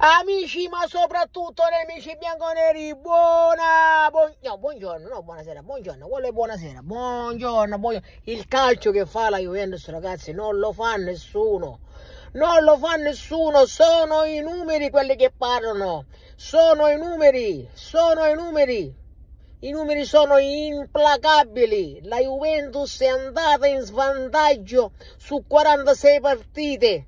Amici, ma soprattutto nemici bianconeri, buona, buon, no, buongiorno, no, buonasera, buongiorno, quello è buonasera, buongiorno, buongiorno. Il calcio che fa la Juventus, ragazzi, non lo fa nessuno, non lo fa nessuno, sono i numeri quelli che parlano, sono i numeri, sono i numeri. I numeri sono implacabili. La Juventus è andata in svantaggio su 46 partite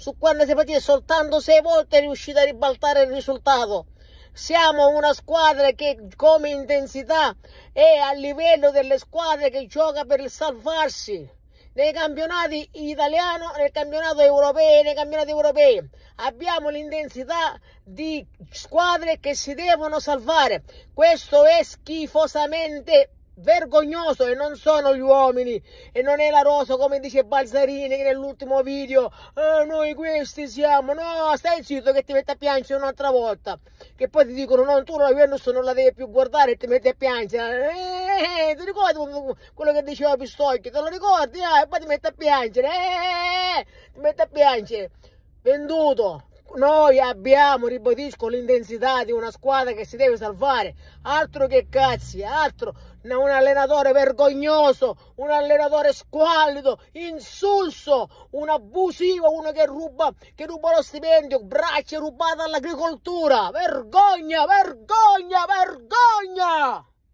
su quando si partite soltanto sei volte è riuscita a ribaltare il risultato. Siamo una squadra che come intensità è a livello delle squadre che gioca per salvarsi nei campionati italiani, nel campionato europeo, nei campionati europei. Abbiamo l'intensità di squadre che si devono salvare. Questo è schifosamente vergognoso e non sono gli uomini. E non è la rosa come dice Balzarini nell'ultimo video eh, noi questi siamo no stai zitto che ti metti a piangere un'altra volta. Che poi ti dicono no tu la Venus non la devi più guardare e ti metti a piangere eh, ti ricordi quello che diceva Pistocchi? Te lo ricordi? Eh? e poi ti metti a piangere eh, ti metti a piangere. Venduto noi abbiamo, ribadisco, l'intensità di una squadra che si deve salvare, altro che cazzi, altro, un allenatore vergognoso, un allenatore squallido, insulso, un abusivo, uno che ruba, che ruba lo stipendio, braccia rubate all'agricoltura, vergogna, vergogna, vergogna!